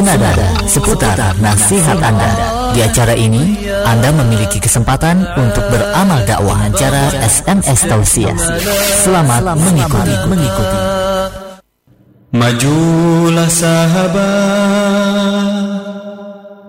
senada seputar nasihat Anda. Di acara ini, Anda memiliki kesempatan untuk beramal dakwah acara SMS Tausiah. Selamat mengikuti. mengikuti. Majulah sahabat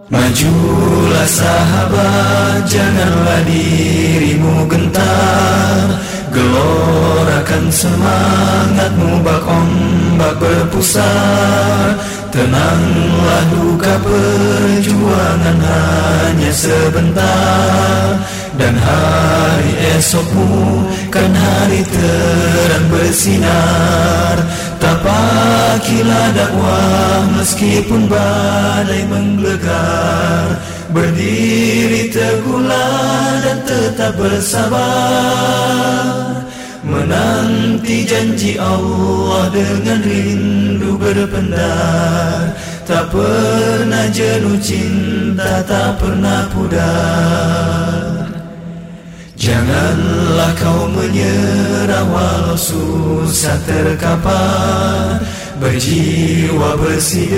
Majulah sahabat Janganlah dirimu gentar Gelorakan semangatmu bak ombak berpusar Tenanglah duka perjuangan hanya sebentar. Dan hari esokmu kan hari terang bersinar. Tapakilah dakwah meskipun badai menggelegar. Berdiri teguhlah dan tetap bersabar Menanti janji Allah dengan rindu berpendar. Tak pernah jenuh cinta, tak pernah pudar. Janganlah kau menyerah walau susah terkapar. Berjiwa bersih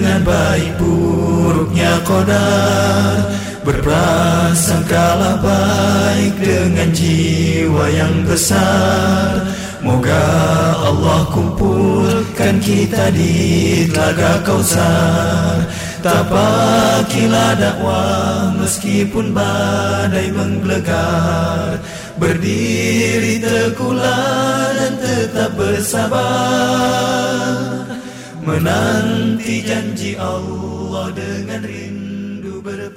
dengan baik buruknya kodar Berprasangkalah baik dengan jiwa yang besar. Moga Allah kumpulkan kita di telaga kausar Tapakilah dakwah meskipun badai menggelegar. Berdiri teguhlah dan tetap bersabar. Menanti janji Allah dengan rindu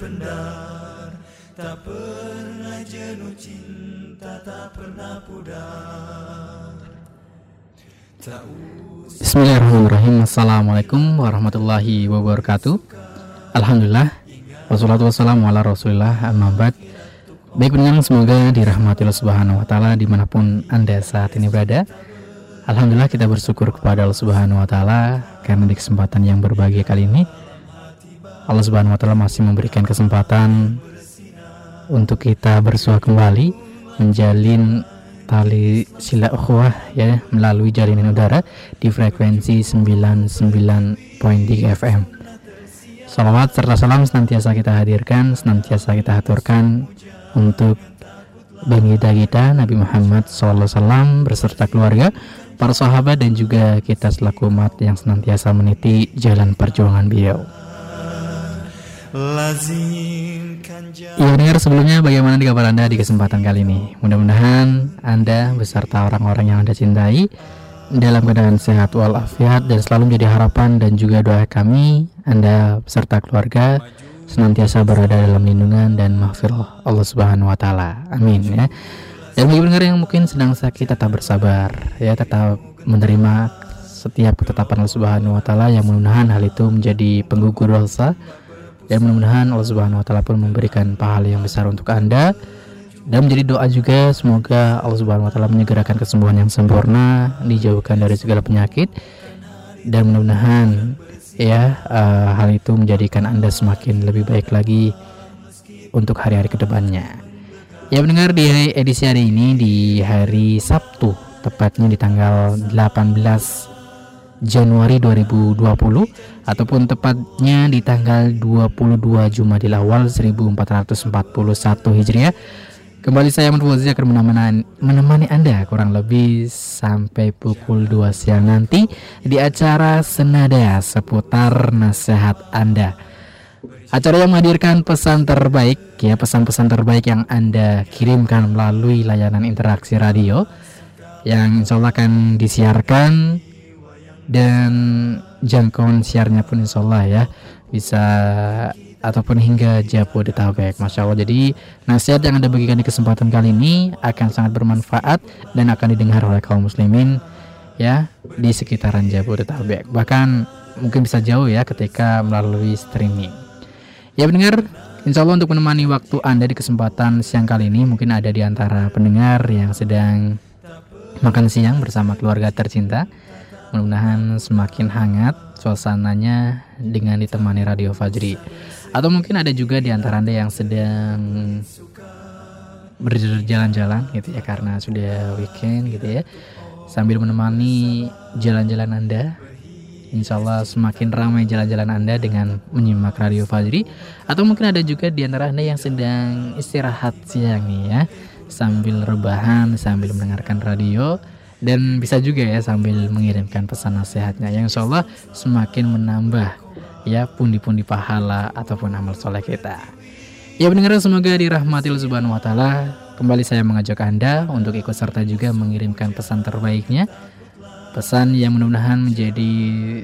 berpendar Tak pernah jenuh cinta, tak pernah pudar. Tak Bismillahirrahmanirrahim. Assalamualaikum warahmatullahi wabarakatuh. Alhamdulillah. Wassalatu wassalamu ala rasulillah. Amma ba'd. Baik pendengar semoga dirahmati Allah subhanahu wa ta'ala di mana pun anda saat ini berada. Alhamdulillah kita bersyukur kepada Allah subhanahu wa ta'ala Karena di kesempatan yang berbahagia kali ini Allah subhanahu wa ta'ala masih memberikan kesempatan Untuk kita bersua kembali Menjalin tali sila ukhuwah ya melalui jaringan udara di frekuensi 99.3 FM. Salawat serta salam senantiasa kita hadirkan, senantiasa kita aturkan untuk baginda kita Nabi Muhammad SAW beserta keluarga, para sahabat dan juga kita selaku umat yang senantiasa meniti jalan perjuangan beliau. Ya dengar sebelumnya bagaimana di kabar Anda di kesempatan kali ini Mudah-mudahan Anda beserta orang-orang yang Anda cintai Dalam keadaan sehat walafiat dan selalu menjadi harapan dan juga doa kami Anda beserta keluarga senantiasa berada dalam lindungan dan mahfirah Allah Subhanahu wa taala. Amin ya. Dan bagi pendengar yang mungkin sedang sakit tetap bersabar ya, tetap menerima setiap ketetapan Allah Subhanahu wa taala yang mudah-mudahan hal itu menjadi penggugur dosa dan mudah-mudahan Allah Subhanahu wa taala pun memberikan pahala yang besar untuk Anda dan menjadi doa juga semoga Allah Subhanahu wa taala menyegerakan kesembuhan yang sempurna, dijauhkan dari segala penyakit dan mudah-mudahan ya uh, hal itu menjadikan Anda semakin lebih baik lagi untuk hari-hari ke depannya. Ya mendengar di edisi hari ini di hari Sabtu tepatnya di tanggal 18 Januari 2020 ataupun tepatnya di tanggal 22 Jumadil Awal 1441 Hijriah. Kembali saya Ahmad Fauzi akan menemani, menemani Anda kurang lebih sampai pukul 2 siang nanti di acara Senada seputar nasihat Anda. Acara yang menghadirkan pesan terbaik ya pesan-pesan terbaik yang Anda kirimkan melalui layanan interaksi radio yang insya Allah akan disiarkan dan jangkauan siarnya pun insya Allah ya. Bisa ataupun hingga Jabodetabek Masya Allah. Jadi nasihat yang Anda bagikan di kesempatan kali ini akan sangat bermanfaat dan akan didengar oleh kaum muslimin ya di sekitaran Jabodetabek. Bahkan mungkin bisa jauh ya ketika melalui streaming. Ya mendengar Insya Allah untuk menemani waktu Anda di kesempatan siang kali ini mungkin ada di antara pendengar yang sedang makan siang bersama keluarga tercinta Mudah-mudahan semakin hangat suasananya dengan ditemani Radio Fajri. Atau mungkin ada juga di antara Anda yang sedang berjalan-jalan gitu ya karena sudah weekend gitu ya. Sambil menemani jalan-jalan Anda Insya Allah semakin ramai jalan-jalan Anda dengan menyimak Radio Fajri Atau mungkin ada juga di antara Anda yang sedang istirahat siang nih ya Sambil rebahan, sambil mendengarkan radio Dan bisa juga ya sambil mengirimkan pesan nasihatnya Yang insya Allah semakin menambah ya pundi-pundi pahala ataupun amal soleh kita Ya pendengar semoga dirahmati Allah Subhanahu wa taala. Kembali saya mengajak Anda untuk ikut serta juga mengirimkan pesan terbaiknya pesan yang mudah-mudahan menjadi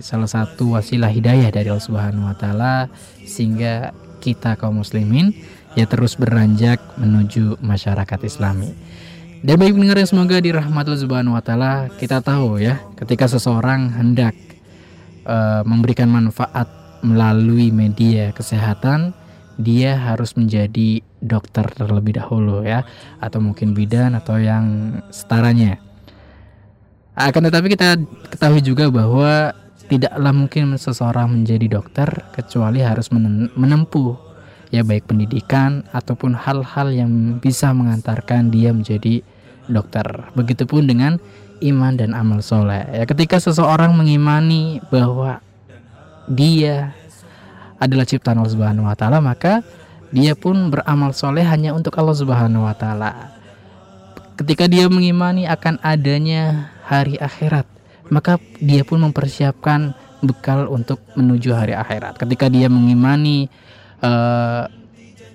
salah satu wasilah hidayah dari Allah Subhanahu wa taala sehingga kita kaum muslimin ya terus beranjak menuju masyarakat Islami. Dan baik pendengar yang semoga dirahmati Subhanahu wa taala, kita tahu ya, ketika seseorang hendak uh, memberikan manfaat melalui media kesehatan, dia harus menjadi dokter terlebih dahulu ya, atau mungkin bidan atau yang setaranya. Akan tetapi kita ketahui juga bahwa tidaklah mungkin seseorang menjadi dokter kecuali harus menempuh ya baik pendidikan ataupun hal-hal yang bisa mengantarkan dia menjadi dokter. Begitupun dengan iman dan amal soleh. Ya, ketika seseorang mengimani bahwa dia adalah ciptaan Allah Subhanahu Wa Taala, maka dia pun beramal soleh hanya untuk Allah Subhanahu Wa Taala. Ketika dia mengimani akan adanya hari akhirat, maka dia pun mempersiapkan bekal untuk menuju hari akhirat. Ketika dia mengimani uh,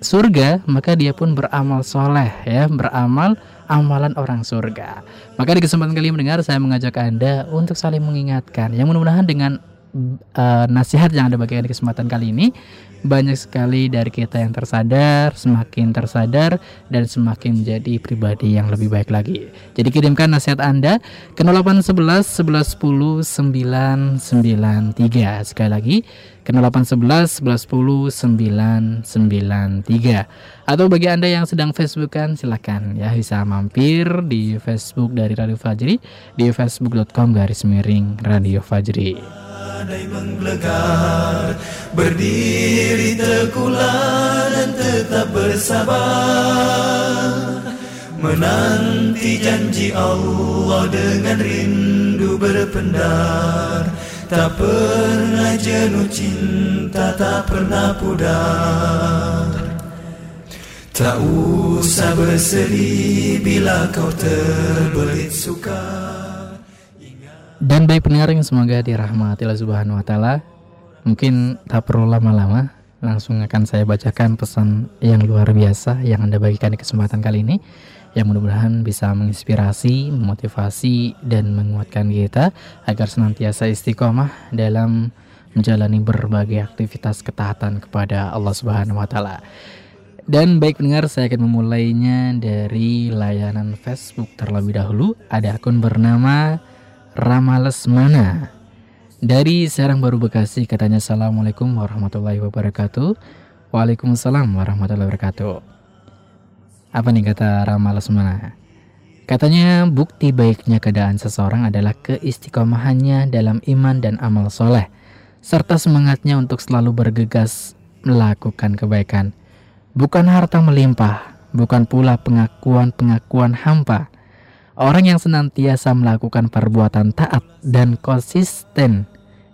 surga, maka dia pun beramal soleh, ya, beramal amalan orang surga. Maka di kesempatan kali mendengar, saya mengajak anda untuk saling mengingatkan. Yang mudah-mudahan dengan uh, nasihat yang ada bagian di kesempatan kali ini banyak sekali dari kita yang tersadar, semakin tersadar dan semakin menjadi pribadi yang lebih baik lagi. Jadi kirimkan nasihat Anda ke 0811 1110 993. Sekali lagi ke 0811 1110 993. Atau bagi Anda yang sedang Facebookan silakan ya bisa mampir di Facebook dari Radio Fajri di facebook.com garis miring Radio Fajri badai menggelegar. Berdiri tekulah dan tetap bersabar. Menanti janji Allah dengan rindu berpendar. Tak pernah jenuh cinta, tak pernah pudar. Tak usah bersedih bila kau terbelit suka dan baik pendengar yang semoga dirahmati Allah Subhanahu wa taala. Mungkin tak perlu lama-lama, langsung akan saya bacakan pesan yang luar biasa yang Anda bagikan di kesempatan kali ini yang mudah-mudahan bisa menginspirasi, memotivasi dan menguatkan kita agar senantiasa istiqomah dalam menjalani berbagai aktivitas ketaatan kepada Allah Subhanahu wa taala. Dan baik pendengar, saya akan memulainya dari layanan Facebook terlebih dahulu. Ada akun bernama Rama Lesmana dari Serang Baru Bekasi katanya Assalamualaikum warahmatullahi wabarakatuh. Waalaikumsalam warahmatullahi wabarakatuh. Apa nih kata Rama Lesmana Katanya bukti baiknya keadaan seseorang adalah keistiqomahannya dalam iman dan amal soleh Serta semangatnya untuk selalu bergegas melakukan kebaikan. Bukan harta melimpah, bukan pula pengakuan-pengakuan hampa Orang yang senantiasa melakukan perbuatan taat dan konsisten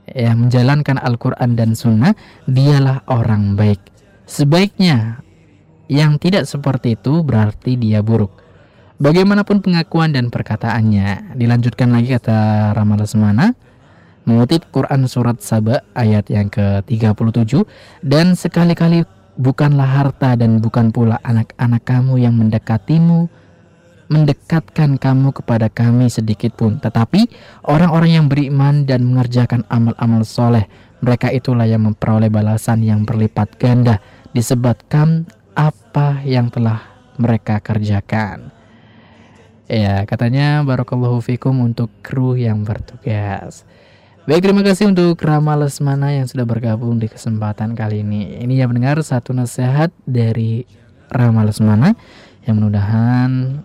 ya menjalankan Al-Quran dan Sunnah, dialah orang baik. Sebaiknya yang tidak seperti itu berarti dia buruk. Bagaimanapun pengakuan dan perkataannya, dilanjutkan lagi kata Ramal Semana, mengutip Quran surat Saba ayat yang ke-37 dan sekali-kali bukanlah harta dan bukan pula anak-anak kamu yang mendekatimu mendekatkan kamu kepada kami sedikit pun. Tetapi orang-orang yang beriman dan mengerjakan amal-amal soleh, mereka itulah yang memperoleh balasan yang berlipat ganda disebabkan apa yang telah mereka kerjakan. Ya, katanya Barakallahu Fikum untuk kru yang bertugas. Baik, terima kasih untuk Rama Lesmana yang sudah bergabung di kesempatan kali ini. Ini yang mendengar satu nasihat dari Rama Lesmana yang mudah-mudahan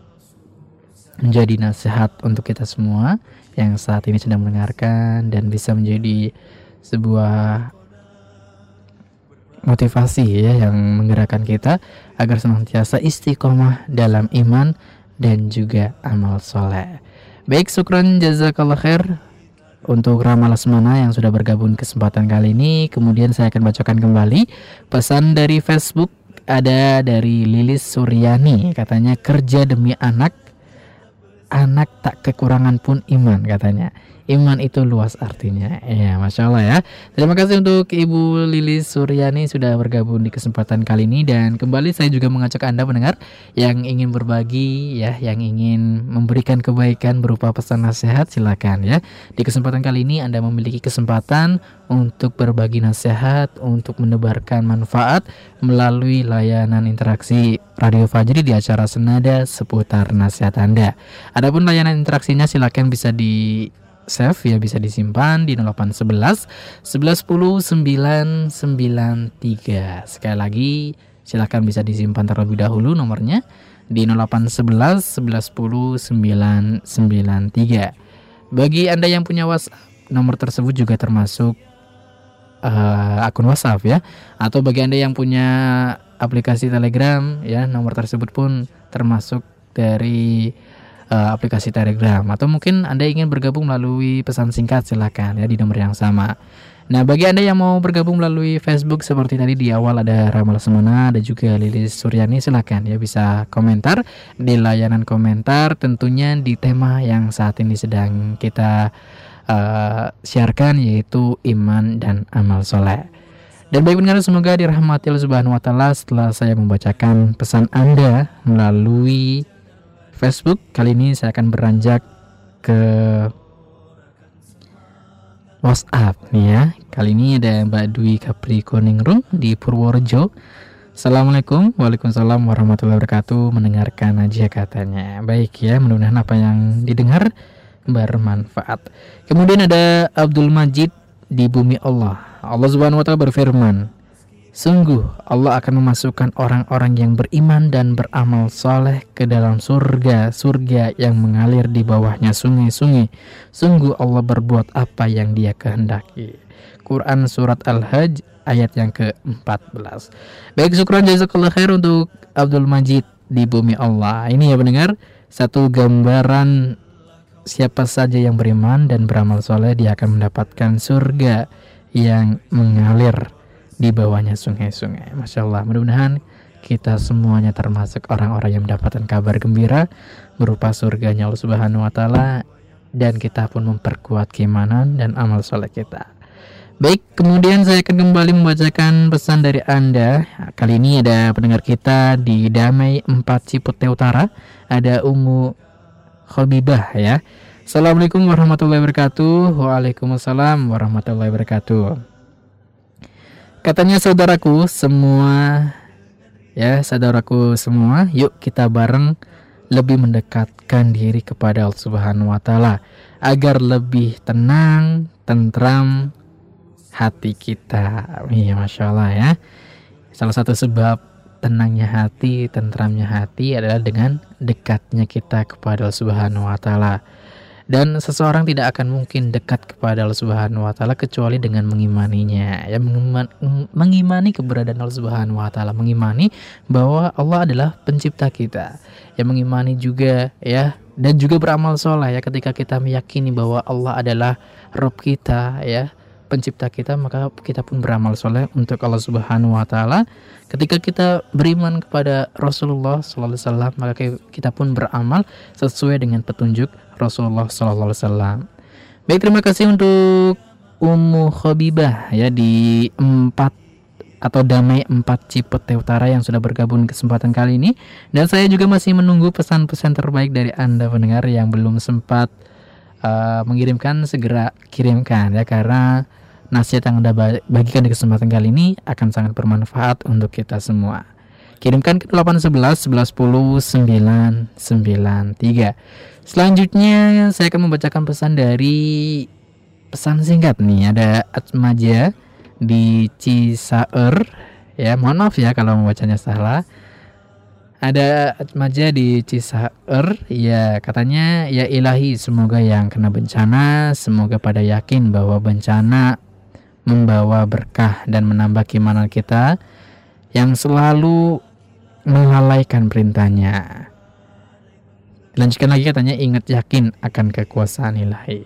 menjadi nasihat untuk kita semua yang saat ini sedang mendengarkan dan bisa menjadi sebuah motivasi ya yang menggerakkan kita agar senantiasa istiqomah dalam iman dan juga amal soleh. Baik, syukran jazakallah khair untuk Ramalah Semana yang sudah bergabung kesempatan kali ini. Kemudian saya akan bacakan kembali pesan dari Facebook ada dari Lilis Suryani katanya kerja demi anak anak tak kekurangan pun iman katanya iman itu luas artinya. Ya, masya Allah ya. Terima kasih untuk Ibu Lilis Suryani sudah bergabung di kesempatan kali ini dan kembali saya juga mengajak anda mendengar yang ingin berbagi ya, yang ingin memberikan kebaikan berupa pesan nasihat silakan ya. Di kesempatan kali ini anda memiliki kesempatan untuk berbagi nasihat, untuk menebarkan manfaat melalui layanan interaksi Radio Fajri di acara Senada seputar nasihat Anda. Adapun layanan interaksinya silakan bisa di save ya bisa disimpan di 0811 1110 993. Sekali lagi silahkan bisa disimpan terlebih dahulu nomornya di 0811 1110 993. Bagi Anda yang punya WhatsApp, nomor tersebut juga termasuk uh, akun WhatsApp ya. Atau bagi Anda yang punya aplikasi Telegram ya, nomor tersebut pun termasuk dari uh, aplikasi Telegram atau mungkin Anda ingin bergabung melalui pesan singkat silakan ya di nomor yang sama. Nah, bagi Anda yang mau bergabung melalui Facebook seperti tadi di awal ada Ramal Semana, ada juga Lilis Suryani silakan ya bisa komentar di layanan komentar tentunya di tema yang saat ini sedang kita uh, siarkan yaitu iman dan amal soleh. Dan baik benar semoga dirahmati Allah Subhanahu wa taala setelah saya membacakan pesan Anda melalui Facebook. Kali ini saya akan beranjak ke WhatsApp nih ya. Kali ini ada Mbak Dwi Kapri Koningrum di Purworejo. Assalamualaikum Waalaikumsalam warahmatullahi wabarakatuh Mendengarkan aja katanya Baik ya mudah-mudahan apa yang didengar Bermanfaat Kemudian ada Abdul Majid Di bumi Allah Allah subhanahu wa ta'ala berfirman Sungguh Allah akan memasukkan orang-orang yang beriman dan beramal soleh ke dalam surga, surga yang mengalir di bawahnya sungai-sungai. Sungguh Allah berbuat apa yang dia kehendaki. Quran Surat Al-Hajj ayat yang ke-14. Baik, syukuran jazakallah khair untuk Abdul Majid di bumi Allah. Ini ya mendengar satu gambaran siapa saja yang beriman dan beramal soleh dia akan mendapatkan surga yang mengalir di bawahnya sungai-sungai. Masya Allah, mudah-mudahan kita semuanya termasuk orang-orang yang mendapatkan kabar gembira berupa surganya Allah Subhanahu wa taala dan kita pun memperkuat keimanan dan amal soleh kita. Baik, kemudian saya akan kembali membacakan pesan dari Anda. Kali ini ada pendengar kita di Damai 4 Cipete Utara, ada Ungu Khobibah ya. Assalamualaikum warahmatullahi wabarakatuh. Waalaikumsalam warahmatullahi wabarakatuh. Katanya saudaraku semua ya saudaraku semua, yuk kita bareng lebih mendekatkan diri kepada Allah Subhanahu wa taala agar lebih tenang, tentram hati kita. Iya, Masya Allah ya. Salah satu sebab tenangnya hati, tentramnya hati adalah dengan dekatnya kita kepada Allah Subhanahu wa taala dan seseorang tidak akan mungkin dekat kepada Allah Subhanahu wa taala kecuali dengan mengimaninya. Ya mengimani keberadaan Allah Subhanahu wa taala. Mengimani bahwa Allah adalah pencipta kita. Ya mengimani juga ya dan juga beramal soleh. Ya ketika kita meyakini bahwa Allah adalah Rob kita ya pencipta kita maka kita pun beramal soleh untuk Allah Subhanahu wa taala. Ketika kita beriman kepada Rasulullah sallallahu alaihi wasallam maka kita pun beramal sesuai dengan petunjuk Rasulullah Sallallahu Alaihi Wasallam. Baik terima kasih untuk Ummu Khobibah ya di empat atau Damai empat Cipete Utara yang sudah bergabung kesempatan kali ini dan saya juga masih menunggu pesan-pesan terbaik dari Anda pendengar yang belum sempat uh, mengirimkan segera kirimkan ya karena nasihat yang Anda bagikan di kesempatan kali ini akan sangat bermanfaat untuk kita semua. Kirimkan ke 811 1110 993. Selanjutnya saya akan membacakan pesan dari pesan singkat nih. Ada Atmaja di Cisaer. Ya mohon maaf ya kalau membacanya salah. Ada Atmaja di Cisaer. Ya katanya ya ilahi semoga yang kena bencana semoga pada yakin bahwa bencana membawa berkah dan menambah keimanan kita yang selalu melalaikan perintahnya Dilanjutkan lagi katanya ingat yakin akan kekuasaan ilahi.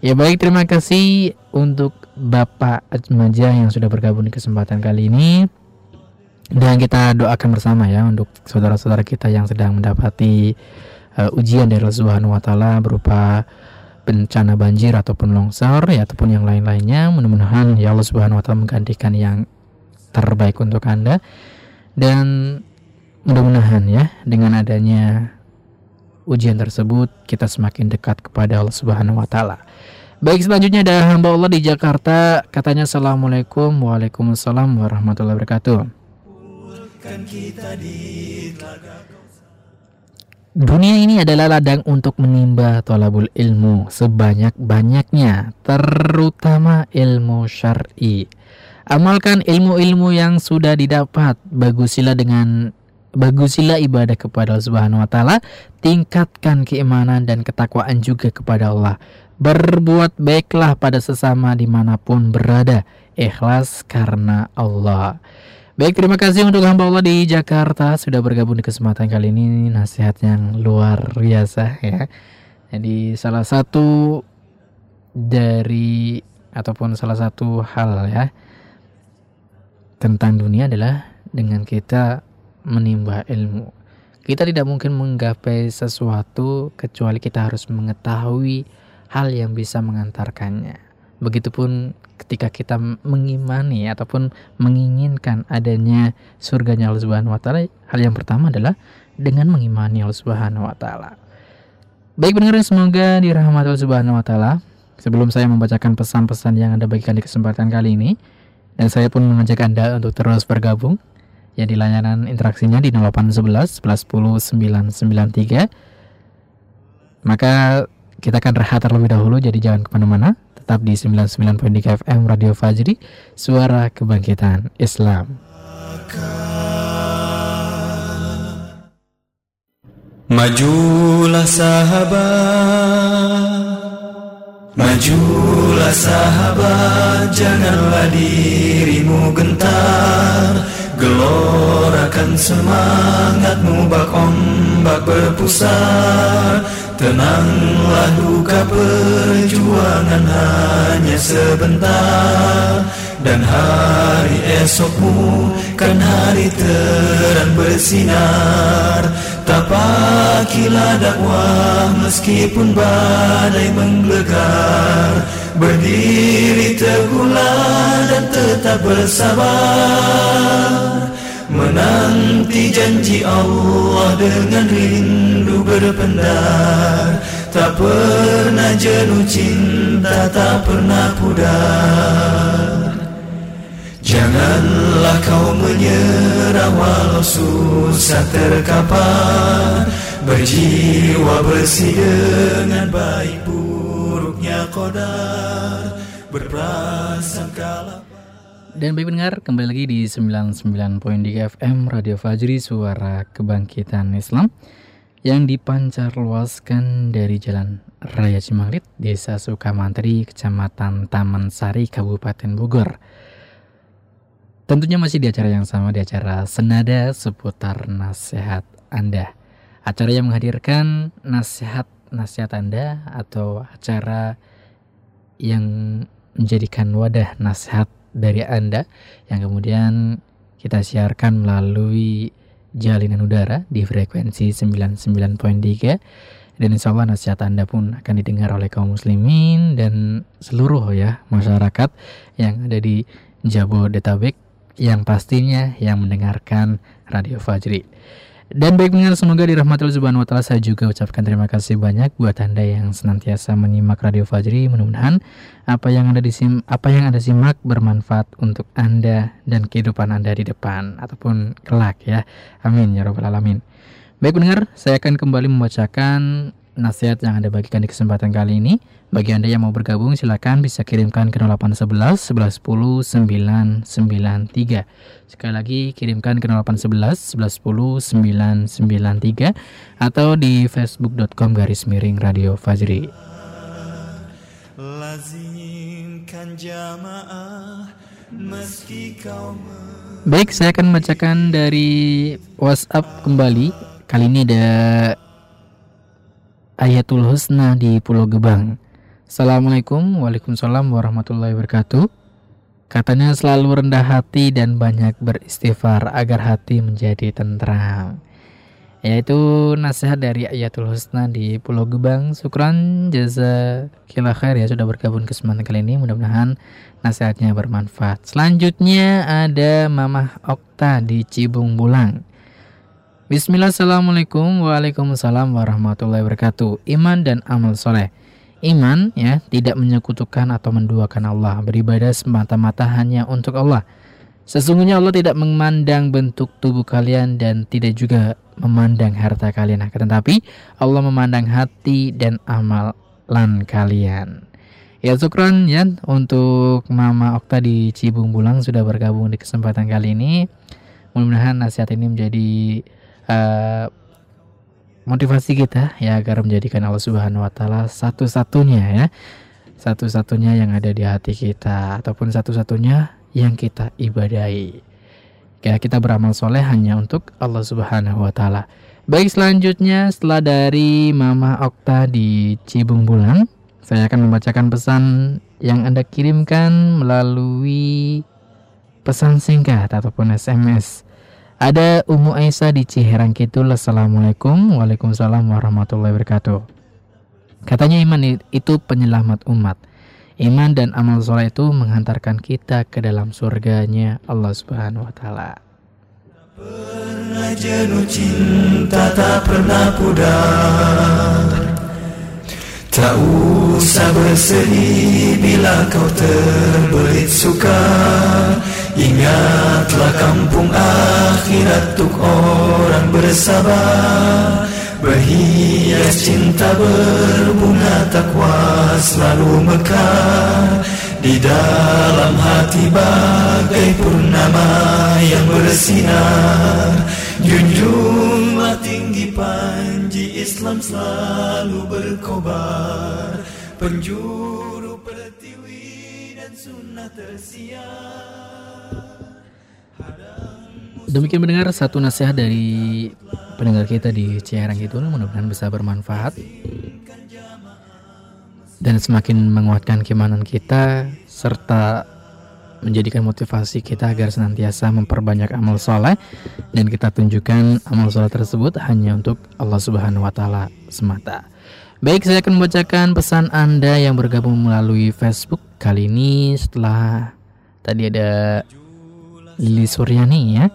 Ya baik, terima kasih untuk Bapak Ajmaja yang sudah bergabung di kesempatan kali ini. Dan kita doakan bersama ya untuk saudara-saudara kita yang sedang mendapati uh, ujian dari Allah Subhanahu berupa bencana banjir ataupun longsor ya ataupun yang lain-lainnya. Mudah-mudahan ya Allah Subhanahu menggantikan yang terbaik untuk Anda. Dan mudah-mudahan ya dengan adanya ujian tersebut kita semakin dekat kepada Allah Subhanahu wa taala. Baik selanjutnya ada hamba Allah di Jakarta. Katanya Assalamualaikum Waalaikumsalam warahmatullahi wabarakatuh. Dunia ini adalah ladang untuk menimba tolabul ilmu sebanyak-banyaknya terutama ilmu syar'i Amalkan ilmu-ilmu yang sudah didapat. Bagusilah dengan Bagusilah ibadah kepada Allah Subhanahu wa taala, tingkatkan keimanan dan ketakwaan juga kepada Allah. Berbuat baiklah pada sesama di mana pun berada. Ikhlas karena Allah. Baik terima kasih untuk hamba Allah di Jakarta Sudah bergabung di kesempatan kali ini. Nasihat yang luar biasa ya. Jadi salah satu dari Ataupun salah satu hal ya Tentang dunia adalah Dengan kita menimba ilmu Kita tidak mungkin menggapai sesuatu Kecuali kita harus mengetahui hal yang bisa mengantarkannya. Begitupun ketika kita mengimani ataupun menginginkan adanya surganya Allah Subhanahu wa taala, hal yang pertama adalah dengan mengimani Allah Subhanahu wa taala. Baik benar semoga dirahmati Allah Subhanahu wa taala. Sebelum saya membacakan pesan-pesan yang Anda bagikan di kesempatan kali ini dan saya pun mengajak Anda untuk terus bergabung ya di layanan interaksinya di 0811 11 10 993 maka kita akan rehat terlebih dahulu, jadi jangan ke mana-mana. Tetap di 99.3 FM Radio Fajri, suara kebangkitan Islam. Majulah sahabat Majulah sahabat Janganlah dirimu gentar. Gelorakan semangatmu Bak ombak berpusat Tenanglah duka perjuangan hanya sebentar. Dan hari esokmu kan hari terang bersinar Tapakilah dakwah meskipun badai menggelegar Berdiri teguhlah dan tetap bersabar. Menanti janji Allah dengan rindu berpendar. Tak pernah jenuh cinta, tak pernah pudar Janganlah kau menyerah walau susah terkapar. Berjiwa bersih dengan baik buruknya kodar Berprasangka dan baik pendengar, kembali lagi di 99.3 FM Radio Fajri Suara Kebangkitan Islam yang dipancar luaskan dari Jalan Raya Cimanglit, Desa Sukamantri, Kecamatan Taman Sari, Kabupaten Bogor. Tentunya masih di acara yang sama, di acara Senada seputar nasihat Anda. Acara yang menghadirkan nasihat-nasihat Anda atau acara yang menjadikan wadah nasihat dari Anda yang kemudian kita siarkan melalui jalinan udara di frekuensi 99.3 dan insya Allah nasihat Anda pun akan didengar oleh kaum muslimin dan seluruh ya masyarakat yang ada di Jabodetabek yang pastinya yang mendengarkan Radio Fajri. Dan baik pendengar semoga dirahmati Allah Subhanahu wa taala saya juga ucapkan terima kasih banyak buat Anda yang senantiasa menyimak Radio Fajri. Mudah-mudahan apa yang ada di sim apa yang Anda simak bermanfaat untuk Anda dan kehidupan Anda di depan ataupun kelak ya. Amin ya rabbal alamin. Baik pendengar, saya akan kembali membacakan nasihat yang Anda bagikan di kesempatan kali ini. Bagi Anda yang mau bergabung silakan bisa kirimkan ke 0811 1110 993. Sekali lagi kirimkan ke 0811 1110 993 atau di facebook.com garis miring Radio Fajri. Baik, saya akan membacakan dari WhatsApp kembali. Kali ini ada Ayatul Husna di Pulau Gebang. Assalamualaikum Waalaikumsalam warahmatullahi wabarakatuh Katanya selalu rendah hati dan banyak beristighfar agar hati menjadi tentram yaitu nasihat dari Ayatul Husna di Pulau Gebang. Syukran jasa kila khair ya sudah bergabung ke kesempatan kali ini. Mudah-mudahan nasihatnya bermanfaat. Selanjutnya ada Mamah Okta di Cibung Bulang. Bismillah, Assalamualaikum. Waalaikumsalam warahmatullahi wabarakatuh. Iman dan amal soleh. Iman ya tidak menyekutukan atau menduakan Allah. Beribadah semata-mata hanya untuk Allah. Sesungguhnya Allah tidak memandang bentuk tubuh kalian dan tidak juga memandang harta kalian. Tetapi Allah memandang hati dan amalan kalian. Ya syukran ya untuk Mama Okta di Cibung Bulang sudah bergabung di kesempatan kali ini. Mudah-mudahan nasihat ini menjadi uh, motivasi kita ya agar menjadikan Allah Subhanahu wa taala satu-satunya ya. Satu-satunya yang ada di hati kita ataupun satu-satunya yang kita ibadahi. Ya, kita beramal soleh hanya untuk Allah Subhanahu wa Ta'ala. Baik, selanjutnya setelah dari Mama Okta di Cibung Bulang, saya akan membacakan pesan yang Anda kirimkan melalui pesan singkat ataupun SMS. Ada Umu Aisyah di Ciherang Kidul. Assalamualaikum. Waalaikumsalam warahmatullahi wabarakatuh. Katanya iman itu penyelamat umat. Iman dan amal soleh itu menghantarkan kita ke dalam surganya Allah Subhanahu wa taala. Pernah jenuh cinta tak pernah pudar Tak usah bersedih bila kau terbelit suka. Ingatlah kampung akhirat untuk orang bersabar. Berhias cinta berbunga takwa selalu mekar Di dalam hati bagai purnama yang bersinar Junjunglah tinggi panji Islam selalu berkobar. Penjuru pertiwi dan sunnah tersiar. Demikian mendengar satu nasihat dari pendengar kita di Ciarang itu mudah-mudahan bisa bermanfaat dan semakin menguatkan keimanan kita serta menjadikan motivasi kita agar senantiasa memperbanyak amal soleh dan kita tunjukkan amal soleh tersebut hanya untuk Allah Subhanahu wa taala semata. Baik, saya akan membacakan pesan Anda yang bergabung melalui Facebook kali ini setelah tadi ada Lili Suryani ya.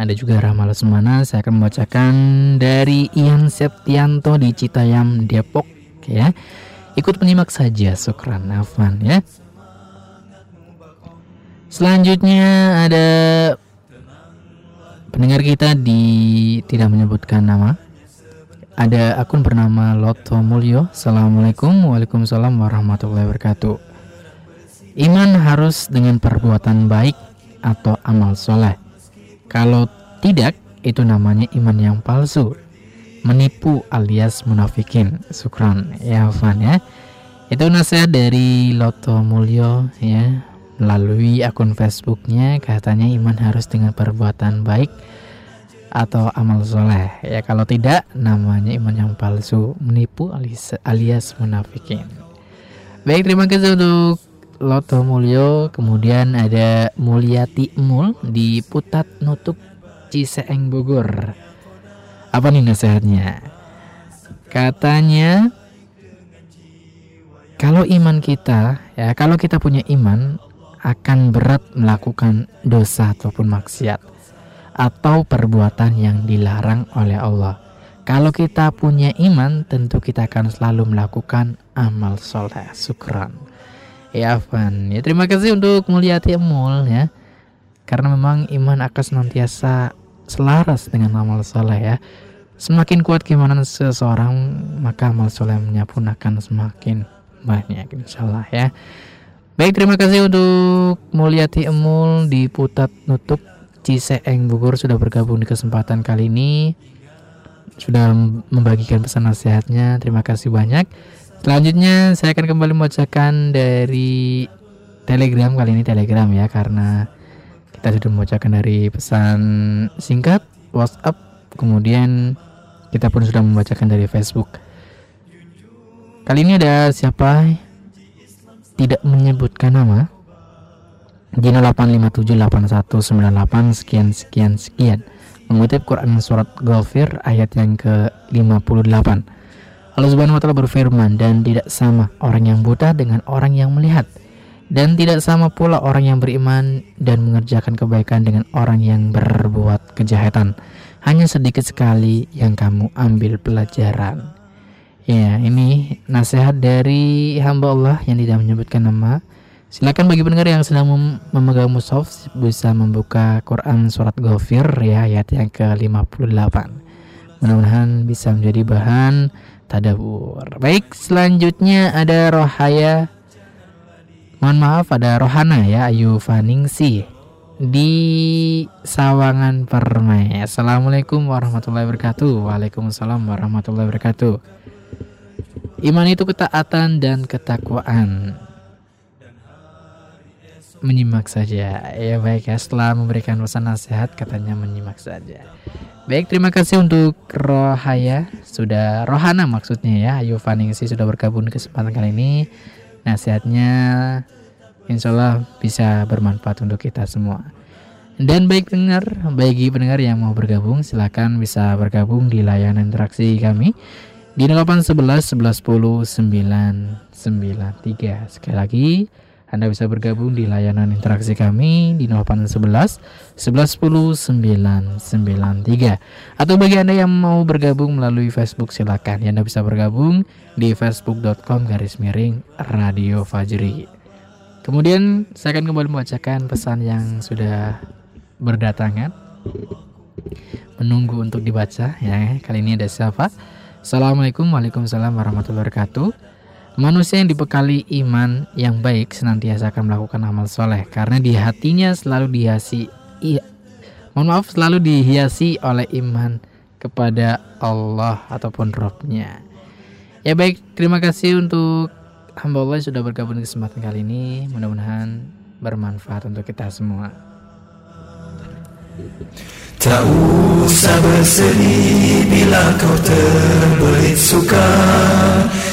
Ada juga Ramal Semana saya akan membacakan dari Ian Septianto di Citayam Depok ya ikut menyimak saja Sukran Afan ya. Selanjutnya ada pendengar kita di tidak menyebutkan nama. Ada akun bernama Loto Mulyo. Assalamualaikum Waalaikumsalam warahmatullahi wabarakatuh. Iman harus dengan perbuatan baik atau amal soleh. Kalau tidak, itu namanya iman yang palsu. Menipu alias munafikin. Sukron ya Van ya. Itu nasihat dari Loto Mulyo ya melalui akun Facebooknya katanya iman harus dengan perbuatan baik atau amal soleh ya kalau tidak namanya iman yang palsu menipu alias, alias munafikin baik terima kasih untuk Loto Mulyo, kemudian ada Mulyati Mul di Putat Nutuk Ciseeng Bogor. Apa nih nasihatnya? Katanya kalau iman kita ya kalau kita punya iman akan berat melakukan dosa ataupun maksiat atau perbuatan yang dilarang oleh Allah. Kalau kita punya iman, tentu kita akan selalu melakukan amal soleh. Sukran. Ya Afan. Ya terima kasih untuk Mulyati Emul ya. Karena memang iman akan senantiasa selaras dengan amal soleh ya. Semakin kuat keimanan seseorang, maka amal solehnya pun akan semakin banyak insya Allah ya. Baik, terima kasih untuk Mulyati Emul di Putat Nutuk Ciseeng Bogor sudah bergabung di kesempatan kali ini. Sudah membagikan pesan nasihatnya. Terima kasih banyak. Selanjutnya saya akan kembali membacakan dari Telegram kali ini Telegram ya karena kita sudah membacakan dari pesan singkat WhatsApp. Kemudian kita pun sudah membacakan dari Facebook. Kali ini ada siapa? tidak menyebutkan nama? Di 08578198 sekian sekian sekian. Mengutip Quran surat Ghafir ayat yang ke-58 Allah Subhanahu wa taala berfirman dan tidak sama orang yang buta dengan orang yang melihat dan tidak sama pula orang yang beriman dan mengerjakan kebaikan dengan orang yang berbuat kejahatan hanya sedikit sekali yang kamu ambil pelajaran Ya, ini nasihat dari hamba Allah yang tidak menyebutkan nama. Silakan bagi pendengar yang sedang mem memegang mushaf bisa membuka Quran surat Ghafir ya ayat yang ke-58. Mudah-mudahan bisa menjadi bahan tadabur. Baik, selanjutnya ada Rohaya. Mohon maaf ada Rohana ya Ayu Faningsi di Sawangan Permai. Assalamualaikum warahmatullahi wabarakatuh. Waalaikumsalam warahmatullahi wabarakatuh. Iman itu ketaatan dan ketakwaan. Menyimak saja. Ya baik ya, setelah memberikan pesan nasihat katanya menyimak saja. Baik, terima kasih untuk Rohaya sudah Rohana maksudnya ya. Ayu Faningsi sudah bergabung di kesempatan kali ini. Nasihatnya insya Allah bisa bermanfaat untuk kita semua. Dan baik dengar, bagi pendengar yang mau bergabung silahkan bisa bergabung di layanan interaksi kami di 811 1110 993. Sekali lagi, Anda bisa bergabung di layanan interaksi kami di 0811 1110 993. Atau bagi Anda yang mau bergabung melalui Facebook silakan. Anda bisa bergabung di facebook.com garis miring Radio Fajri. Kemudian saya akan kembali membacakan pesan yang sudah berdatangan. Menunggu untuk dibaca ya. Kali ini ada siapa? Assalamualaikum Waalaikumsalam warahmatullahi wabarakatuh Manusia yang dibekali iman yang baik senantiasa akan melakukan amal soleh Karena di hatinya selalu dihiasi iya, Mohon maaf selalu dihiasi oleh iman kepada Allah ataupun Robnya Ya baik. Terima kasih untuk hamba Allah yang sudah bergabung di kesempatan kali ini. Mudah-mudahan bermanfaat untuk kita semua. Tak usah bersedih bila kau terbelit suka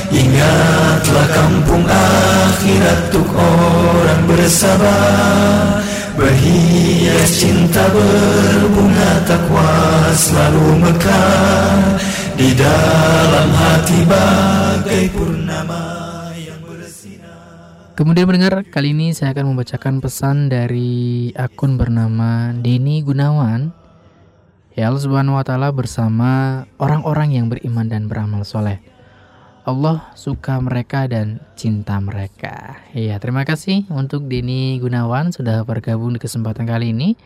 Ingatlah kampung akhirat tuk orang bersabar Berhias cinta berbunga takwa selalu mekar. Di dalam hati bagai purnama Kemudian mendengar kali ini saya akan membacakan pesan dari akun bernama Denny Gunawan. Ya Allah Subhanahu wa taala bersama orang-orang yang beriman dan beramal soleh. Allah suka mereka dan cinta mereka. Ya, terima kasih untuk Dini Gunawan sudah bergabung di kesempatan kali ini.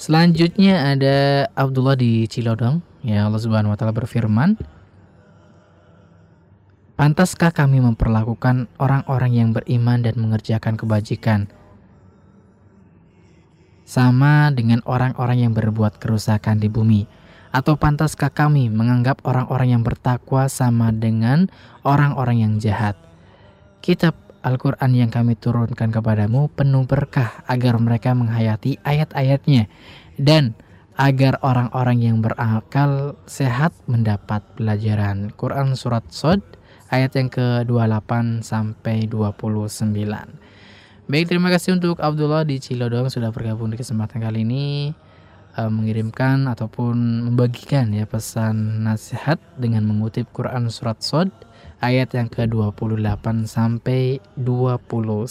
Selanjutnya ada Abdullah di Cilodong. Ya Allah Subhanahu wa taala berfirman, Pantaskah kami memperlakukan orang-orang yang beriman dan mengerjakan kebajikan sama dengan orang-orang yang berbuat kerusakan di bumi? Atau pantaskah kami menganggap orang-orang yang bertakwa sama dengan orang-orang yang jahat? Kitab Al-Quran yang kami turunkan kepadamu penuh berkah agar mereka menghayati ayat-ayatnya dan agar orang-orang yang berakal sehat mendapat pelajaran. Quran Surat Sod ayat yang ke-28 sampai 29. Baik, terima kasih untuk Abdullah di Cilodong sudah bergabung di kesempatan kali ini uh, mengirimkan ataupun membagikan ya pesan nasihat dengan mengutip Quran surat Sod ayat yang ke-28 sampai 29.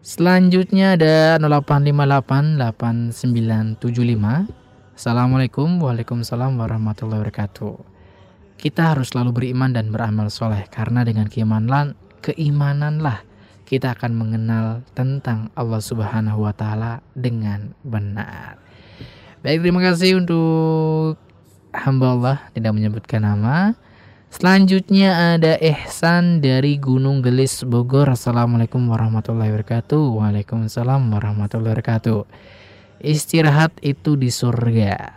Selanjutnya ada 08588975. Assalamualaikum Waalaikumsalam warahmatullahi wabarakatuh. Kita harus selalu beriman dan beramal soleh karena dengan keimanan keimananlah kita akan mengenal tentang Allah Subhanahu wa taala dengan benar. Baik, terima kasih untuk hamba Allah tidak menyebutkan nama. Selanjutnya ada Ihsan dari Gunung Gelis Bogor. Assalamualaikum warahmatullahi wabarakatuh. Waalaikumsalam warahmatullahi wabarakatuh. Istirahat itu di surga.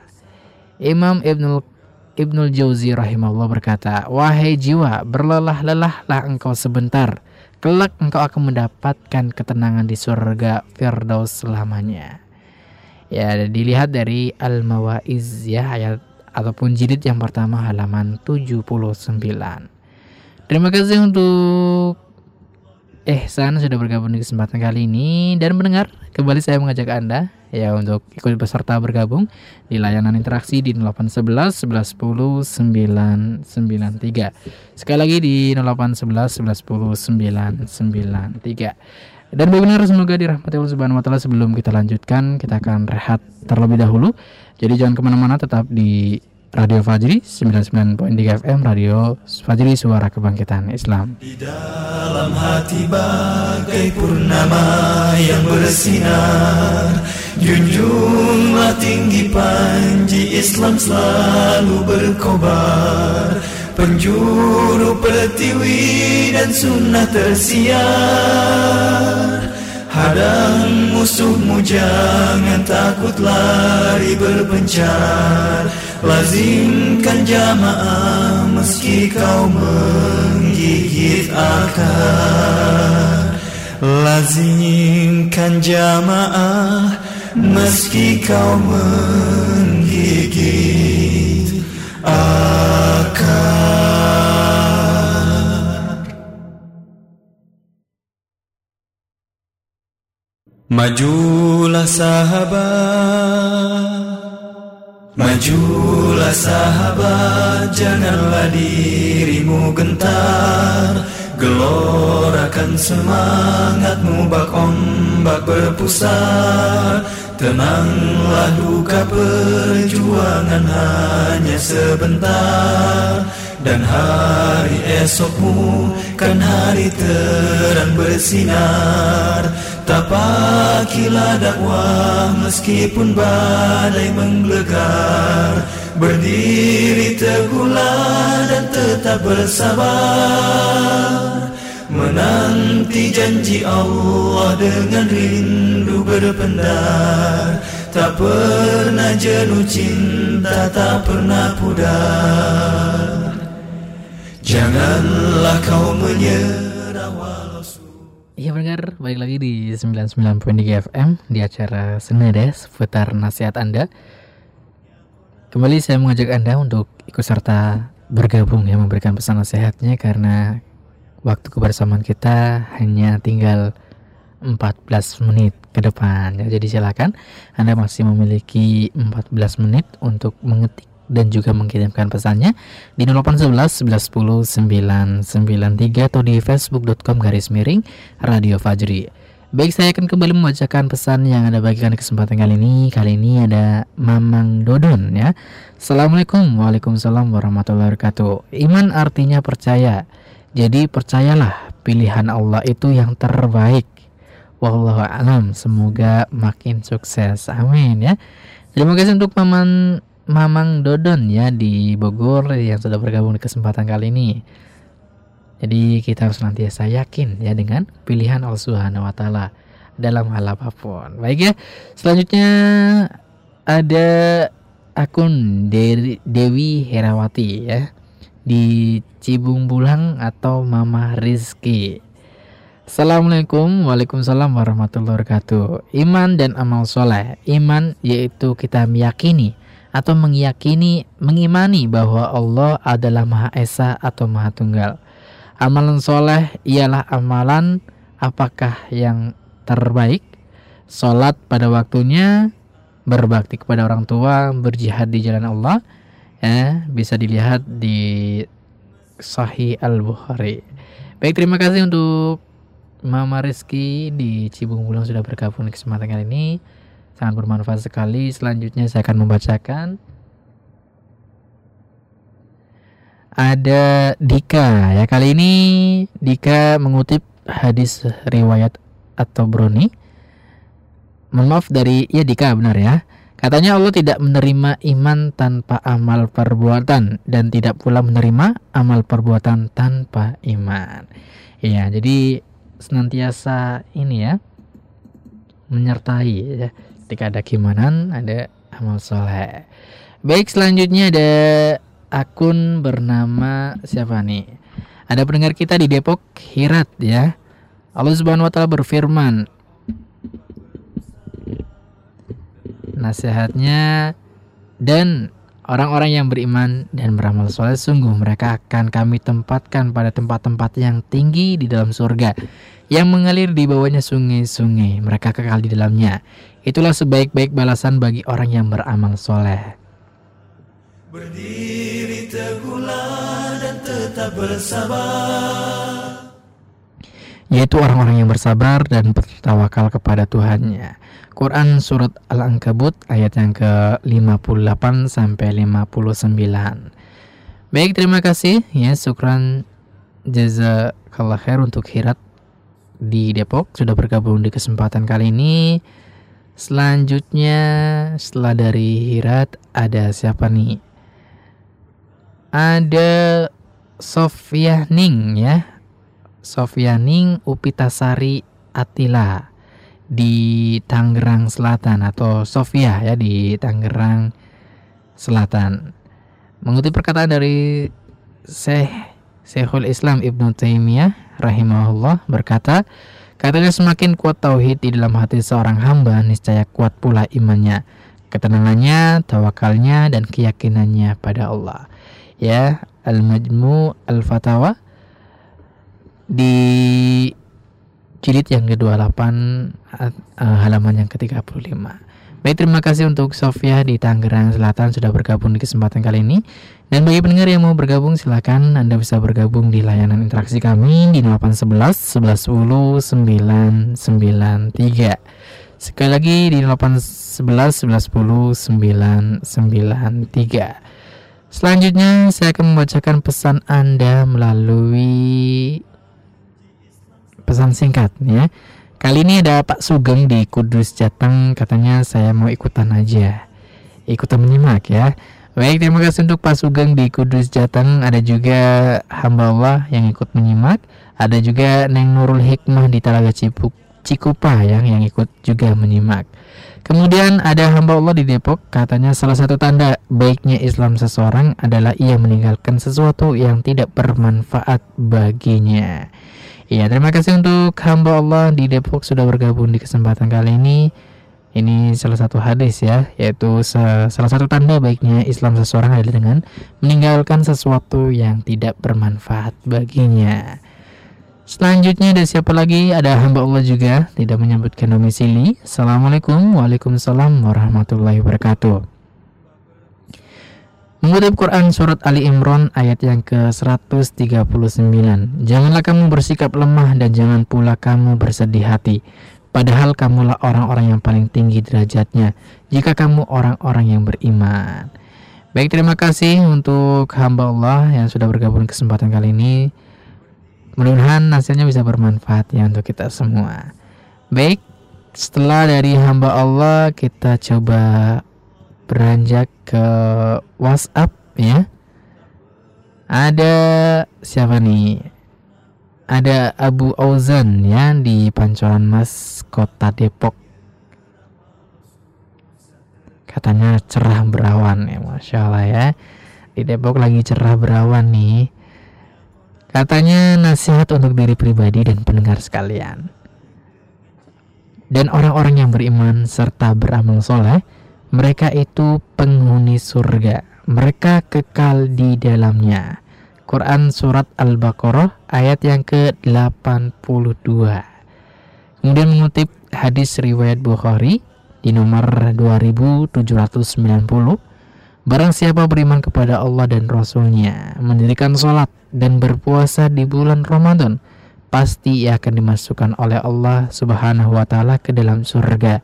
Imam Ibnul Ibnul Jauzi rahimahullah berkata, "Wahai jiwa, berlelah-lelahlah engkau sebentar kelak engkau akan mendapatkan ketenangan di surga Firdaus selamanya. Ya, dilihat dari Al-Mawaiz ya ayat ataupun jilid yang pertama halaman 79. Terima kasih untuk Ehsan sudah bergabung di kesempatan kali ini dan mendengar kembali saya mengajak Anda ya untuk ikut peserta bergabung di layanan interaksi di 0811 1110 993. Sekali lagi di 0811 1110 993. Dan benar semoga dirahmati Allah Subhanahu wa taala sebelum kita lanjutkan kita akan rehat terlebih dahulu. Jadi jangan ke mana-mana tetap di Radio Fajri 99.3 FM Radio Fajri Suara Kebangkitan Islam. Di dalam hati bagai purnama yang bersinar Junjunglah tinggi panji Islam selalu berkobar. Penjuru pertiwi dan sunnah tersiar. Hadang musuhmu jangan takut lari berpencar Lazimkan jamaah meski kau menggigit akar. Lazimkan jamaah meski kau menggigit akar. Majulah sahabat Majulah sahabat Janganlah dirimu gentar. Gelorakan semangatmu Bak ombak berpusat Tenanglah duka perjuangan hanya sebentar. Dan hari esokmu kan hari terang bersinar Tapakilah dakwah meskipun badai menggelegar Berdiri teguhlah dan tetap bersabar. Menanti janji Allah dengan rindu berpendar. Tak pernah jenuh cinta, tak pernah pudar. Janganlah kau menyerah Iya benar, balik lagi di 99.3 FM di acara Senada seputar nasihat Anda. Kembali saya mengajak Anda untuk ikut serta bergabung ya memberikan pesan nasihatnya karena waktu kebersamaan kita hanya tinggal 14 menit ke depan ya. Jadi silakan Anda masih memiliki 14 menit untuk mengetik dan juga mengirimkan pesannya di 0811 1110 993 atau di facebook.com garis miring Radio Fajri. Baik, saya akan kembali membacakan pesan yang ada bagikan kesempatan kali ini. Kali ini ada Mamang Dodon ya. Assalamualaikum, waalaikumsalam warahmatullahi wabarakatuh. Iman artinya percaya. Jadi percayalah pilihan Allah itu yang terbaik. Wallahu alam. Semoga makin sukses. Amin ya. Terima kasih untuk Maman Mamang Dodon ya di Bogor yang sudah bergabung di kesempatan kali ini. Jadi kita harus nanti saya yakin ya dengan pilihan Allah Subhanahu wa taala dalam hal apa pun. Baik ya. Selanjutnya ada akun Dewi Herawati ya di Cibung Bulang atau Mama Rizki. Assalamualaikum Waalaikumsalam warahmatullahi wabarakatuh Iman dan amal soleh Iman yaitu kita meyakini atau meyakini, mengimani bahwa Allah adalah Maha Esa atau Maha Tunggal. Amalan soleh ialah amalan apakah yang terbaik? Salat pada waktunya, berbakti kepada orang tua, berjihad di jalan Allah. Ya, bisa dilihat di Sahih Al-Bukhari. Baik, terima kasih untuk Mama Rizky di Cibung Bulang sudah bergabung di kesempatan kali ini sangat bermanfaat sekali. Selanjutnya saya akan membacakan. Ada Dika ya. Kali ini Dika mengutip hadis riwayat atau Broni maaf dari ya Dika benar ya. Katanya Allah tidak menerima iman tanpa amal perbuatan dan tidak pula menerima amal perbuatan tanpa iman. Ya jadi senantiasa ini ya menyertai ya ketika ada kimanan ada amal soleh baik selanjutnya ada akun bernama siapa nih ada pendengar kita di Depok Hirat ya Allah Subhanahu wa taala berfirman nasihatnya dan orang-orang yang beriman dan beramal soleh sungguh mereka akan kami tempatkan pada tempat-tempat yang tinggi di dalam surga yang mengalir di bawahnya sungai-sungai. Mereka kekal di dalamnya. Itulah sebaik-baik balasan bagi orang yang beramal soleh. Berdiri teguhlah dan tetap bersabar. Yaitu orang-orang yang bersabar dan bertawakal kepada Tuhannya. Quran Surat Al-Ankabut ayat yang ke-58 sampai 59. Baik, terima kasih ya Sukran Jazakallah khair untuk Hirat di Depok sudah bergabung di kesempatan kali ini. Selanjutnya setelah dari Hirat ada siapa nih? Ada Sofia Ning ya. Sofia Ning Upitasari Atila di Tangerang Selatan atau Sofia ya di Tangerang Selatan. Mengutip perkataan dari Syekh Syekhul Islam Ibnu Taimiyah rahimahullah berkata, katanya semakin kuat tauhid di dalam hati seorang hamba, niscaya kuat pula imannya, ketenangannya, tawakalnya dan keyakinannya pada Allah. Ya, Al-Majmu Al-Fatawa di jilid yang ke-28 uh, halaman yang ke-35. Baik, terima kasih untuk Sofia di Tangerang Selatan sudah bergabung di kesempatan kali ini. Dan bagi pendengar yang mau bergabung silakan Anda bisa bergabung di layanan interaksi kami di 0811 1110 993. Sekali lagi di 0811 1110 993. Selanjutnya saya akan membacakan pesan Anda melalui pesan singkat ya. Kali ini ada Pak Sugeng di Kudus Jateng katanya saya mau ikutan aja. Ikutan menyimak ya. Baik, terima kasih untuk Pak Sugeng di Kudus Jateng. Ada juga hamba Allah yang ikut menyimak. Ada juga Neng Nurul Hikmah di Talaga Cipuk, Cikupa yang yang ikut juga menyimak. Kemudian ada hamba Allah di Depok, katanya salah satu tanda baiknya Islam seseorang adalah ia meninggalkan sesuatu yang tidak bermanfaat baginya. Iya, terima kasih untuk hamba Allah di Depok sudah bergabung di kesempatan kali ini. Ini salah satu hadis ya, yaitu salah satu tanda baiknya Islam seseorang adalah dengan meninggalkan sesuatu yang tidak bermanfaat baginya. Selanjutnya ada siapa lagi? Ada hamba Allah juga tidak menyebutkan domisili. Assalamualaikum Waalaikumsalam warahmatullahi wabarakatuh. Mengutip Quran Surat Ali Imran ayat yang ke-139 Janganlah kamu bersikap lemah dan jangan pula kamu bersedih hati Padahal kamulah orang-orang yang paling tinggi derajatnya Jika kamu orang-orang yang beriman Baik terima kasih untuk hamba Allah yang sudah bergabung kesempatan kali ini Mudah-mudahan hasilnya bisa bermanfaat ya untuk kita semua Baik setelah dari hamba Allah kita coba beranjak ke WhatsApp ya. Ada siapa nih? Ada Abu Auzan ya di Pancoran Mas Kota Depok. Katanya cerah berawan ya, masya Allah ya. Di Depok lagi cerah berawan nih. Katanya nasihat untuk diri pribadi dan pendengar sekalian. Dan orang-orang yang beriman serta beramal soleh mereka itu penghuni surga. Mereka kekal di dalamnya. Quran Surat Al-Baqarah ayat yang ke-82. Kemudian mengutip hadis riwayat Bukhari di nomor 2790. Barang siapa beriman kepada Allah dan Rasulnya, mendirikan sholat dan berpuasa di bulan Ramadan, pasti ia akan dimasukkan oleh Allah Subhanahu wa taala ke dalam surga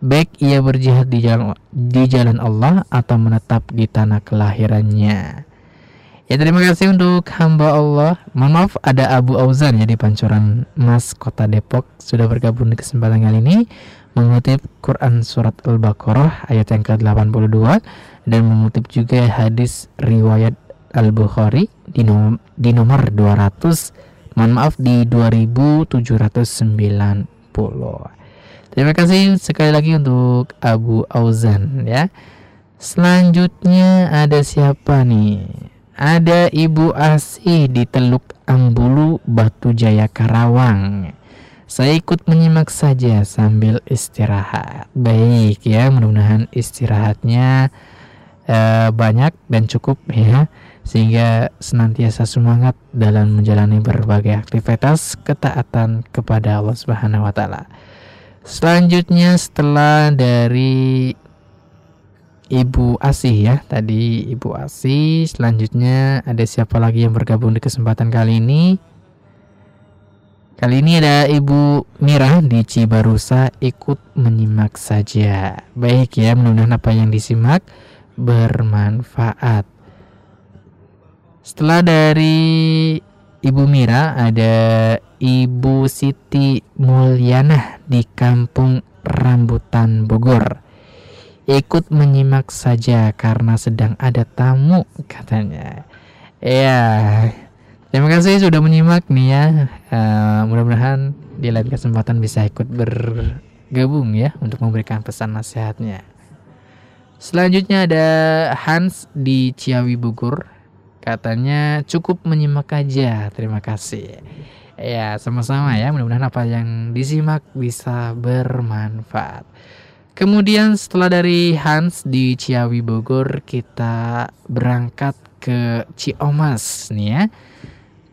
baik ia berjihad di jalan di jalan Allah atau menetap di tanah kelahirannya. Ya terima kasih untuk hamba Allah. Mohon maaf ada Abu Auzan ya di Pancoran Mas Kota Depok sudah bergabung di kesempatan kali ini mengutip Quran surat Al-Baqarah ayat yang ke-82 dan mengutip juga hadis riwayat Al-Bukhari di, nom di nomor 200 mohon maaf di 2790. Terima kasih sekali lagi untuk Abu Auzan ya. Selanjutnya ada siapa nih? Ada Ibu Asih di Teluk Ambulu, Batu Jaya Karawang. Saya ikut menyimak saja sambil istirahat. Baik ya, mudah-mudahan istirahatnya uh, banyak dan cukup ya. sehingga senantiasa semangat dalam menjalani berbagai aktivitas ketaatan kepada Allah Subhanahu wa taala. Selanjutnya setelah dari Ibu Asih ya, tadi Ibu Asih, selanjutnya ada siapa lagi yang bergabung di kesempatan kali ini? Kali ini ada Ibu Mira di Cibarusa ikut menyimak saja. Baik ya, mudah-mudahan apa yang disimak bermanfaat. Setelah dari Ibu Mira ada Ibu Siti Mulyana di Kampung Rambutan Bogor. Ikut menyimak saja karena sedang ada tamu katanya. Ya, Terima kasih sudah menyimak nih ya. Uh, mudah-mudahan di lain kesempatan bisa ikut bergabung ya untuk memberikan pesan nasihatnya. Selanjutnya ada Hans di Ciawi Bogor. Katanya cukup menyimak aja. Terima kasih. Ya, sama-sama ya. Mudah-mudahan apa yang disimak bisa bermanfaat. Kemudian setelah dari Hans di Ciawi Bogor, kita berangkat ke Ciomas nih ya.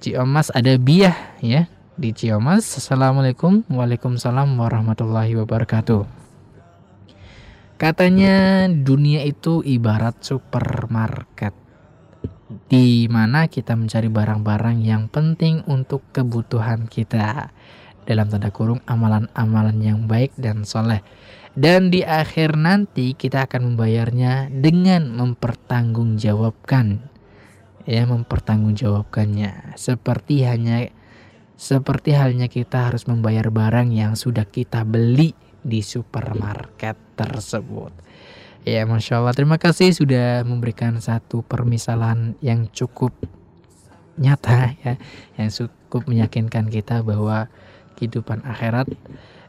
Ciomas ada Biah ya di Ciomas. Assalamualaikum Waalaikumsalam warahmatullahi wabarakatuh. Katanya dunia itu ibarat supermarket di mana kita mencari barang-barang yang penting untuk kebutuhan kita dalam tanda kurung amalan-amalan yang baik dan soleh dan di akhir nanti kita akan membayarnya dengan mempertanggungjawabkan ya mempertanggungjawabkannya seperti hanya seperti halnya kita harus membayar barang yang sudah kita beli di supermarket tersebut. Ya, masya Allah. Terima kasih sudah memberikan satu permisalan yang cukup nyata ya, yang cukup meyakinkan kita bahwa kehidupan akhirat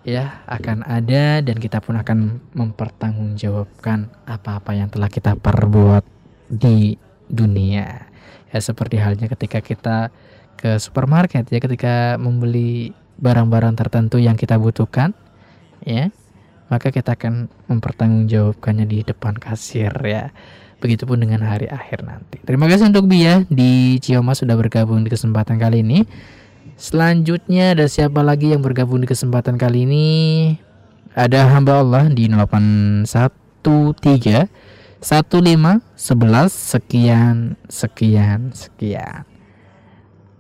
ya akan ada dan kita pun akan mempertanggungjawabkan apa-apa yang telah kita perbuat di dunia. Ya seperti halnya ketika kita ke supermarket ya ketika membeli barang-barang tertentu yang kita butuhkan ya maka kita akan mempertanggungjawabkannya di depan kasir ya. Begitupun dengan hari akhir nanti. Terima kasih untuk Bia di Cioma sudah bergabung di kesempatan kali ini selanjutnya ada siapa lagi yang bergabung di kesempatan kali ini ada hamba Allah di 813 15 11 sekian sekian sekian.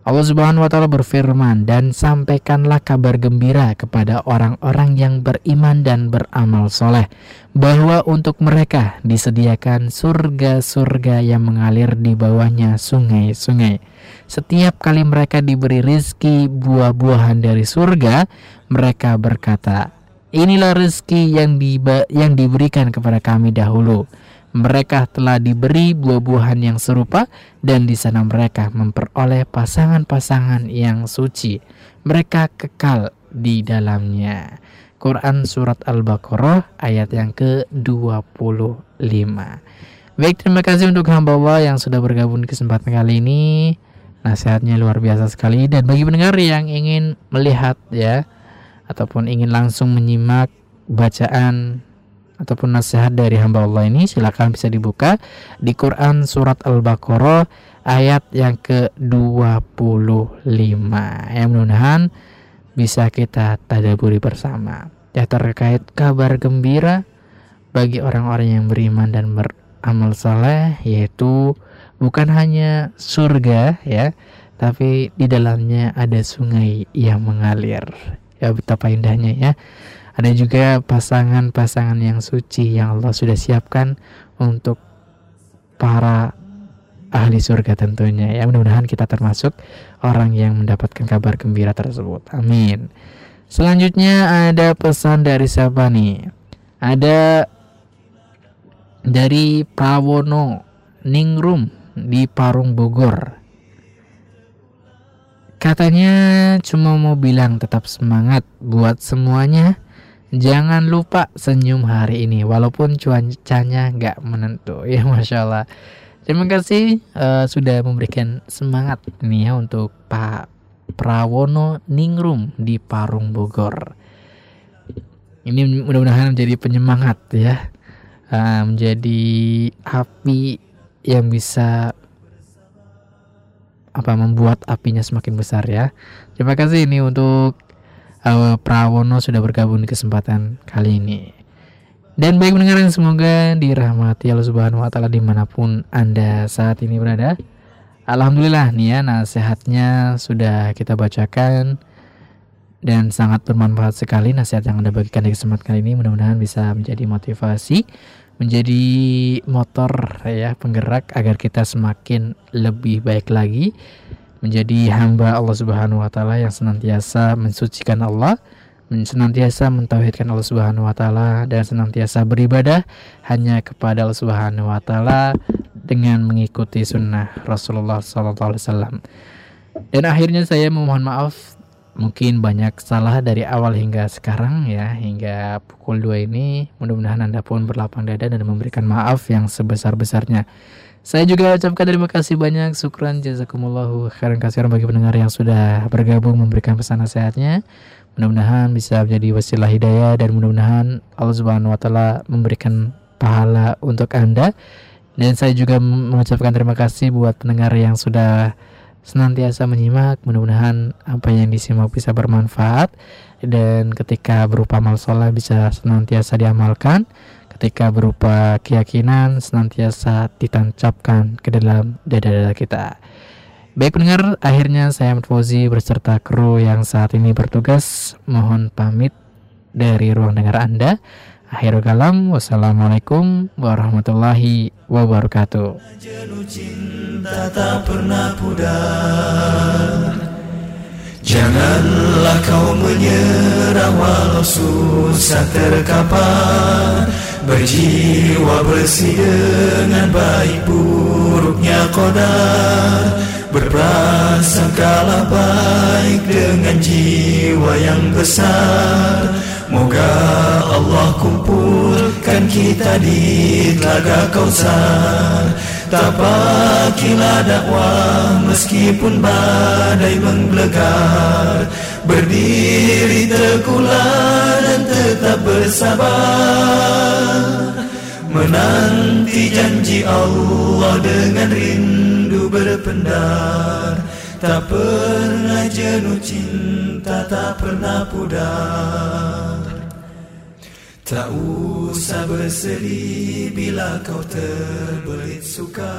Allah Subhanahu wa taala berfirman dan sampaikanlah kabar gembira kepada orang-orang yang beriman dan beramal soleh bahwa untuk mereka disediakan surga-surga yang mengalir di bawahnya sungai-sungai. Setiap kali mereka diberi rizki buah-buahan dari surga, mereka berkata, Inilah rezeki yang, yang diberikan kepada kami dahulu mereka telah diberi buah-buahan yang serupa dan di sana mereka memperoleh pasangan-pasangan yang suci. Mereka kekal di dalamnya. Quran surat Al-Baqarah ayat yang ke-25. Baik, terima kasih untuk hamba Allah yang sudah bergabung di kesempatan kali ini. Nasihatnya luar biasa sekali dan bagi pendengar yang ingin melihat ya ataupun ingin langsung menyimak bacaan ataupun nasihat dari hamba Allah ini silakan bisa dibuka di Quran surat Al-Baqarah ayat yang ke-25 ya mudah-mudahan bisa kita tadaburi bersama. Ya terkait kabar gembira bagi orang-orang yang beriman dan beramal saleh yaitu bukan hanya surga ya tapi di dalamnya ada sungai yang mengalir. Ya betapa indahnya ya ada juga pasangan-pasangan yang suci yang Allah sudah siapkan untuk para ahli surga tentunya ya. Mudah-mudahan kita termasuk orang yang mendapatkan kabar gembira tersebut. Amin. Selanjutnya ada pesan dari siapa nih? Ada dari Prawono Ningrum di Parung Bogor. Katanya cuma mau bilang tetap semangat buat semuanya Jangan lupa senyum hari ini walaupun cuacanya nggak menentu ya masya Allah. Terima kasih uh, sudah memberikan semangat nih ya untuk Pak Prawono Ningrum di Parung Bogor. Ini mudah-mudahan menjadi penyemangat ya, uh, menjadi api yang bisa apa membuat apinya semakin besar ya. Terima kasih ini untuk uh, Prawono sudah bergabung di kesempatan kali ini. Dan baik mendengar semoga dirahmati Allah Subhanahu wa taala di mana pun Anda saat ini berada. Alhamdulillah nih ya nasihatnya sudah kita bacakan dan sangat bermanfaat sekali nasihat yang Anda bagikan di kesempatan kali ini mudah-mudahan bisa menjadi motivasi menjadi motor ya penggerak agar kita semakin lebih baik lagi menjadi hamba Allah Subhanahu wa taala yang senantiasa mensucikan Allah senantiasa mentauhidkan Allah Subhanahu wa taala dan senantiasa beribadah hanya kepada Allah Subhanahu wa taala dengan mengikuti sunnah Rasulullah sallallahu alaihi wasallam. Dan akhirnya saya memohon maaf mungkin banyak salah dari awal hingga sekarang ya hingga pukul 2 ini mudah-mudahan Anda pun berlapang dada dan memberikan maaf yang sebesar-besarnya. Saya juga ucapkan terima kasih banyak syukran jazakumullahu khairan kasihan bagi pendengar yang sudah bergabung memberikan pesan nasihatnya. Mudah-mudahan bisa menjadi wasilah hidayah dan mudah-mudahan Allah Subhanahu wa taala memberikan pahala untuk Anda. Dan saya juga mengucapkan terima kasih buat pendengar yang sudah senantiasa menyimak. Mudah-mudahan apa yang disimak bisa bermanfaat dan ketika berupa amal soleh bisa senantiasa diamalkan. Ketika berupa keyakinan senantiasa ditancapkan ke dalam dada-dada kita. Baik pendengar, akhirnya saya Ahmad Fauzi berserta kru yang saat ini bertugas mohon pamit dari ruang dengar Anda. Akhirul kalam, wassalamualaikum warahmatullahi wabarakatuh. Berjiwa bersih dengan baik buruknya kodar Berprasangkalah baik dengan jiwa yang besar. Moga Allah kumpulkan kita di telaga kausar Tapakilah dakwah meskipun badai menggelegar Berdiri teguhlah dan tetap bersabar. Menanti janji Allah dengan rindu berpendar. Tak pernah jenuh cinta, tak pernah pudar Tak usah bersedih bila kau terbelit suka